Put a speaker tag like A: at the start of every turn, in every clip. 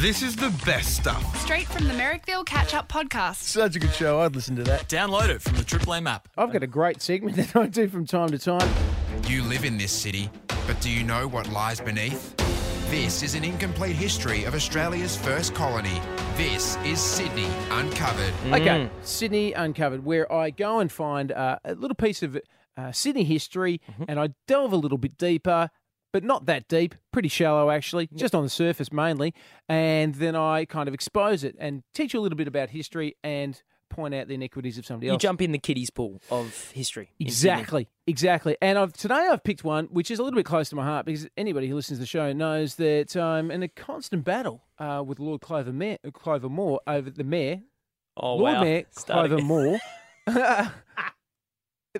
A: This is the best stuff.
B: Straight from the Merrickville Catch Up Podcast.
C: Such a good show. I'd listen to that.
D: Download it from the Triple M app.
C: I've got a great segment that I do from time to time.
E: You live in this city, but do you know what lies beneath? This is an incomplete history of Australia's first colony. This is Sydney Uncovered.
C: Okay, Sydney Uncovered, where I go and find uh, a little piece of uh, Sydney history and I delve a little bit deeper, but not that deep, pretty shallow actually, just on the surface mainly. And then I kind of expose it and teach you a little bit about history and point out the iniquities of somebody else.
F: You jump in the kiddies pool of history.
C: Exactly, exactly. And I've today I've picked one which is a little bit close to my heart because anybody who listens to the show knows that I'm in a constant battle uh, with Lord Clover, Mayor, Clover Moore over the mayor,
F: Oh,
C: Lord
F: wow.
C: Mayor
F: Starting
C: Clover. Moore,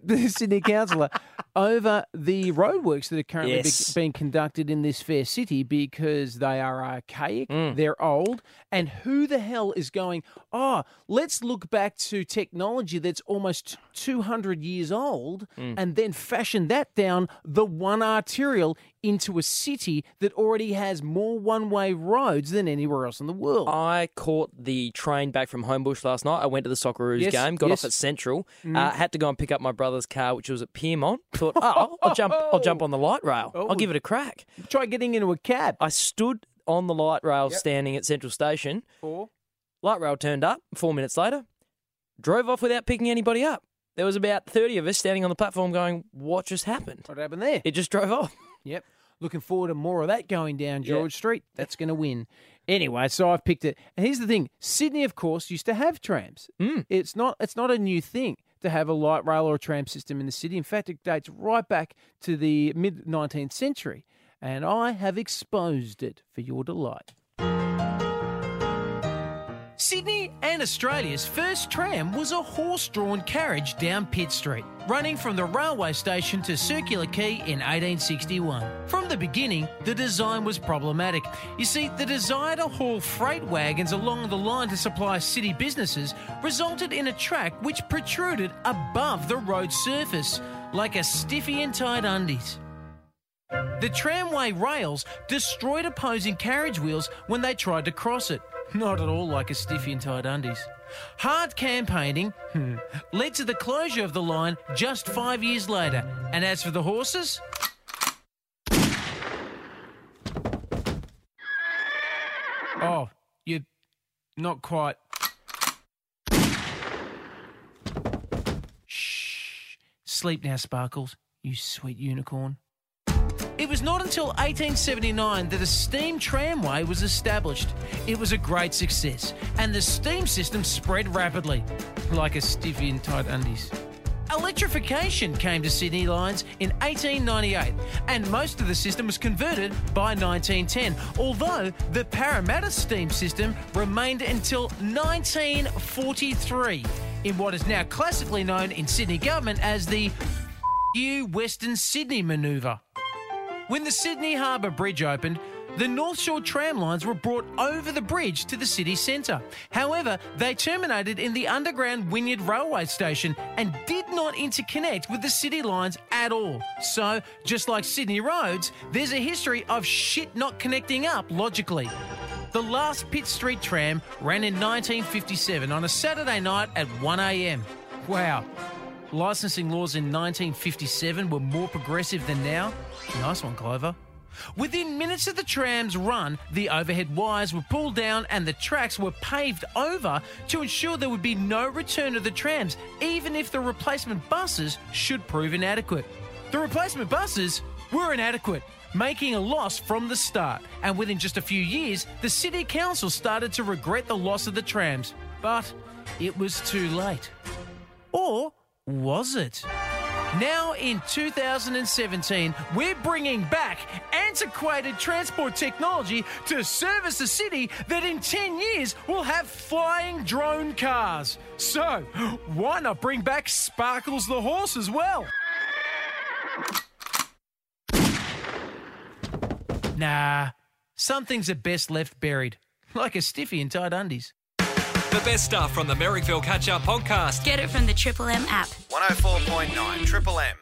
C: the Sydney councillor, over the roadworks that are currently be- being conducted in this fair city because they are archaic,
F: Mm.
C: they're old, and who the hell is going? Oh, let's look back to technology that's almost two hundred years old,
F: Mm.
C: and then fashion that down the one arterial into a city that already has more one-way roads than anywhere else in the world.
F: I caught the train back from Homebush last night. I went to the Socceroos
C: Yes,
F: game, got
C: yes.
F: off at Central,
C: Mm.
F: uh, had to go and pick up my brother's car, which was at Pyrmont. Thought, oh, I'll jump, I'll jump on the light rail.
C: Oh.
F: I'll give it a crack.
C: Try getting into a cab.
F: I stood on the light rail, standing at Central Station.
C: Or
F: Light rail turned up. Four minutes later, drove off without picking anybody up. There was about thirty of us standing on the platform, going, "What just happened?"
C: what happened there?
F: It just drove off.
C: Yep. Looking forward to more of that going down. George Street. That's going to win. Anyway, so I've picked it. And here's the thing: Sydney, of course, used to have trams.
F: Mm.
C: It's not. It's not a new thing to have a light rail or a tram system in the city. In fact, it dates right back to the mid 19th century, and I have exposed it for your delight. Sydney and Australia's first tram was a horse drawn carriage down Pitt Street, running from the railway station to Circular Quay in 1861. From the beginning, the design was problematic. You see, the desire to haul freight wagons along the line to supply city businesses resulted in a track which protruded above the road surface, like a stiffy and tight undies. The tramway rails destroyed opposing carriage wheels when they tried to cross it. Not at all like a stiffy in tight undies. Hard campaigning hmm, led to the closure of the line just five years later. And as for the horses, oh, you're not quite. Shh. Sleep now, Sparkles, you sweet unicorn. It was not until 1879 that a steam tramway was established. It was a great success, and the steam system spread rapidly, like a stiffy in tight undies. Electrification came to Sydney lines in 1898, and most of the system was converted by 1910, although the Parramatta steam system remained until 1943 in what is now classically known in Sydney government as the you Western Sydney manoeuvre. When the Sydney Harbour Bridge opened, the North Shore tram lines were brought over the bridge to the city centre. However, they terminated in the underground Wynyard railway station and did not interconnect with the city lines at all. So, just like Sydney roads, there's a history of shit not connecting up logically. The last Pitt Street tram ran in 1957 on a Saturday night at 1am. Wow. Licensing laws in 1957 were more progressive than now. Nice one, Clover. Within minutes of the tram's run, the overhead wires were pulled down and the tracks were paved over to ensure there would be no return of the trams, even if the replacement buses should prove inadequate. The replacement buses were inadequate, making a loss from the start. And within just a few years, the City Council started to regret the loss of the trams. But it was too late. Or was it? Now in 2017, we're bringing back antiquated transport technology to service a city that in 10 years will have flying drone cars. So, why not bring back Sparkles the horse as well? Nah, some things are best left buried, like a stiffy in tight undies.
D: The best stuff from the Merrickville Catch Up Podcast.
B: Get it from the Triple M app.
G: 104.9 Triple M.